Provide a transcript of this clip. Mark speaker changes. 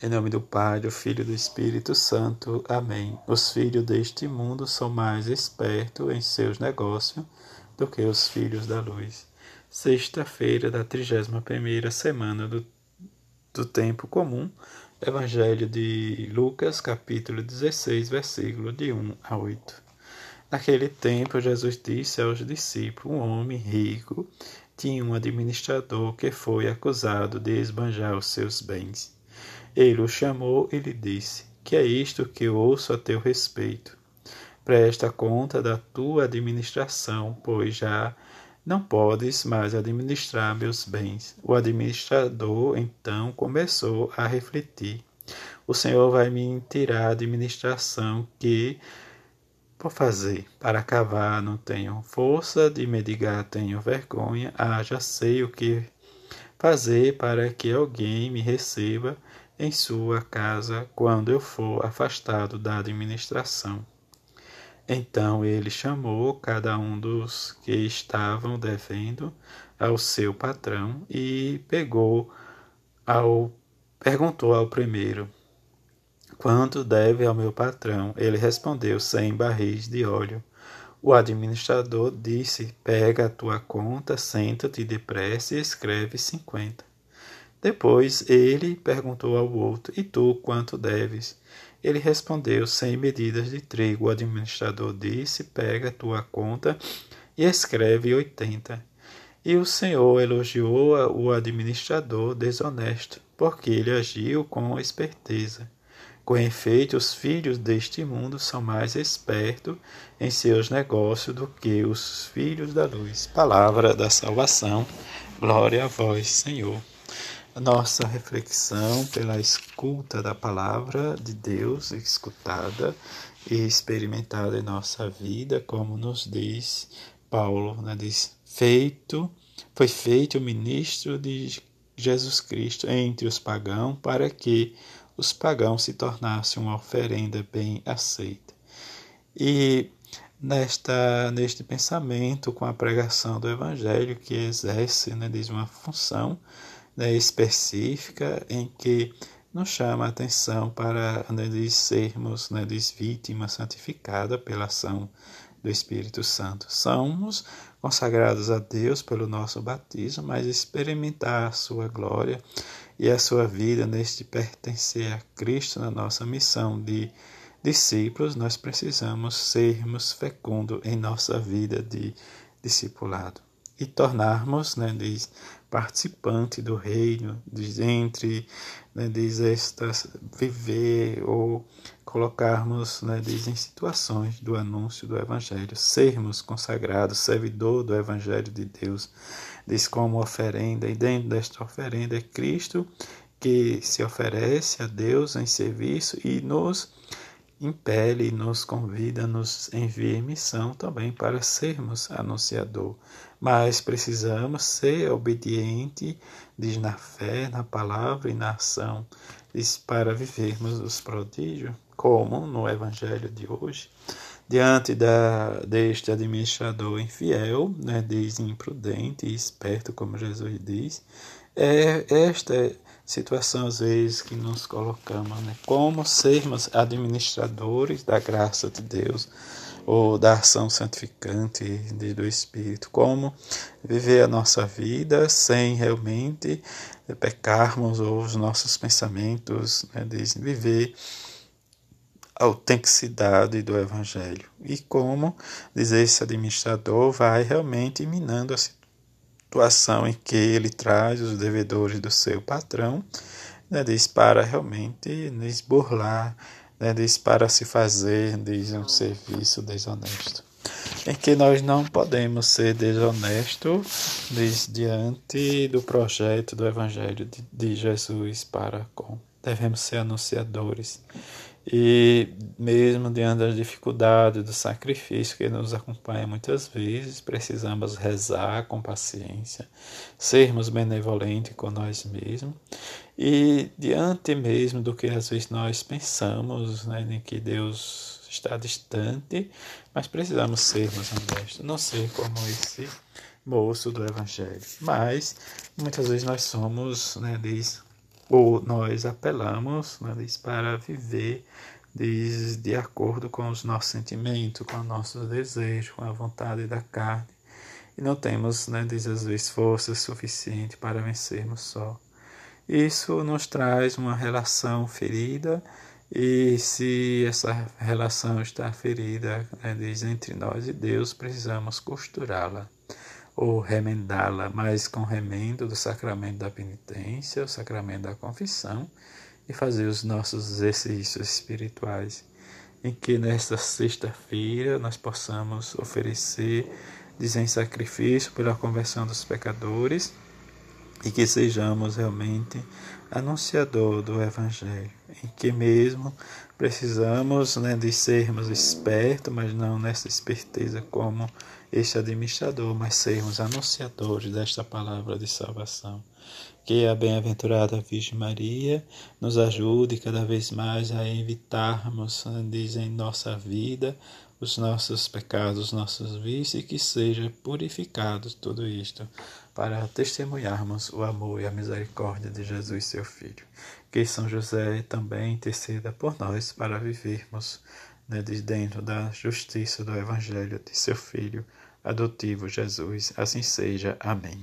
Speaker 1: Em nome do Pai, do Filho e do Espírito Santo. Amém. Os filhos deste mundo são mais espertos em seus negócios do que os filhos da luz. Sexta-feira da 31ª semana do, do tempo comum. Evangelho de Lucas, capítulo 16, versículo de 1 a 8. Naquele tempo, Jesus disse aos discípulos: Um homem rico tinha um administrador que foi acusado de esbanjar os seus bens. Ele o chamou e lhe disse: Que é isto que ouço a teu respeito? Presta conta da tua administração, pois já não podes mais administrar meus bens. O administrador então começou a refletir: O Senhor vai me tirar a administração que por fazer. Para cavar não tenho força, de medigar tenho vergonha. Ah, já sei o que fazer para que alguém me receba em sua casa quando eu for afastado da administração. Então ele chamou cada um dos que estavam devendo ao seu patrão e pegou ao perguntou ao primeiro: Quanto deve ao meu patrão? Ele respondeu: Cem barris de óleo. O administrador disse: Pega a tua conta, senta-te depressa e escreve cinquenta. Depois ele perguntou ao outro: E tu quanto deves? Ele respondeu: Cem medidas de trigo. O administrador disse: Pega tua conta e escreve oitenta. E o Senhor elogiou o administrador desonesto, porque ele agiu com esperteza. Com efeito, os filhos deste mundo são mais espertos em seus negócios do que os filhos da luz. Palavra da salvação. Glória a vós, Senhor nossa reflexão pela escuta da palavra de Deus, escutada e experimentada em nossa vida, como nos diz Paulo, né? diz, feito, foi feito o ministro de Jesus Cristo entre os pagãos para que os pagãos se tornassem uma oferenda bem aceita. E nesta neste pensamento com a pregação do evangelho que exerce, né, diz uma função né, específica em que nos chama a atenção para né, de sermos né, de vítimas santificadas pela ação do Espírito Santo. Somos consagrados a Deus pelo nosso batismo, mas experimentar a sua glória e a sua vida neste pertencer a Cristo na nossa missão de discípulos, nós precisamos sermos fecundos em nossa vida de discipulado e tornarmos, né, diz, participante do reino, diz, entre, né, diz, estas, viver ou colocarmos, né, diz, em situações do anúncio do Evangelho, sermos consagrados, servidor do Evangelho de Deus, diz, como oferenda, e dentro desta oferenda é Cristo que se oferece a Deus em serviço e nos impele, nos convida, nos envia missão também para sermos anunciador. Mas precisamos ser obedientes, diz na fé, na palavra e na ação, diz para vivermos os prodígios, como no Evangelho de hoje. Diante da, deste administrador infiel, né, diz imprudente e esperto, como Jesus diz, é esta situação às vezes que nos colocamos, né? Como sermos administradores da graça de Deus ou da ação santificante do Espírito, como viver a nossa vida sem realmente pecarmos ou os nossos pensamentos, né? de viver a autenticidade do Evangelho e como, diz esse administrador, vai realmente minando a situação em que ele traz os devedores do seu patrão, né, diz para realmente nos burlar, né, diz para se fazer diz, um serviço desonesto. Em que nós não podemos ser desonestos diz, diante do projeto do Evangelho de, de Jesus para com. Devemos ser anunciadores e mesmo diante das dificuldades, do sacrifício que nos acompanha muitas vezes, precisamos rezar com paciência, sermos benevolentes com nós mesmos e diante mesmo do que às vezes nós pensamos, né, em que Deus está distante, mas precisamos sermos honestos, não ser como esse moço do Evangelho. Mas muitas vezes nós somos, né, diz, ou nós apelamos né, diz, para viver diz, de acordo com os nossos sentimentos, com os nossos desejos, com a vontade da carne. E não temos, né, diz às vezes, força suficiente para vencermos só. Isso nos traz uma relação ferida, e se essa relação está ferida, né, diz entre nós e Deus, precisamos costurá-la ou remendá-la, mas com remendo do sacramento da penitência, o sacramento da confissão e fazer os nossos exercícios espirituais, em que nesta sexta-feira nós possamos oferecer, dizer, sacrifício pela conversão dos pecadores e que sejamos realmente anunciador do Evangelho, em que mesmo precisamos né, de sermos espertos, mas não nessa esperteza como este administrador, mas sermos anunciadores desta palavra de salvação. Que a bem-aventurada Virgem Maria nos ajude cada vez mais a evitarmos, diz em nossa vida, os nossos pecados, os nossos vícios, e que seja purificado tudo isto, para testemunharmos o amor e a misericórdia de Jesus, seu Filho. Que São José também interceda por nós para vivermos né, de dentro da justiça do Evangelho de seu Filho adotivo Jesus. Assim seja. Amém.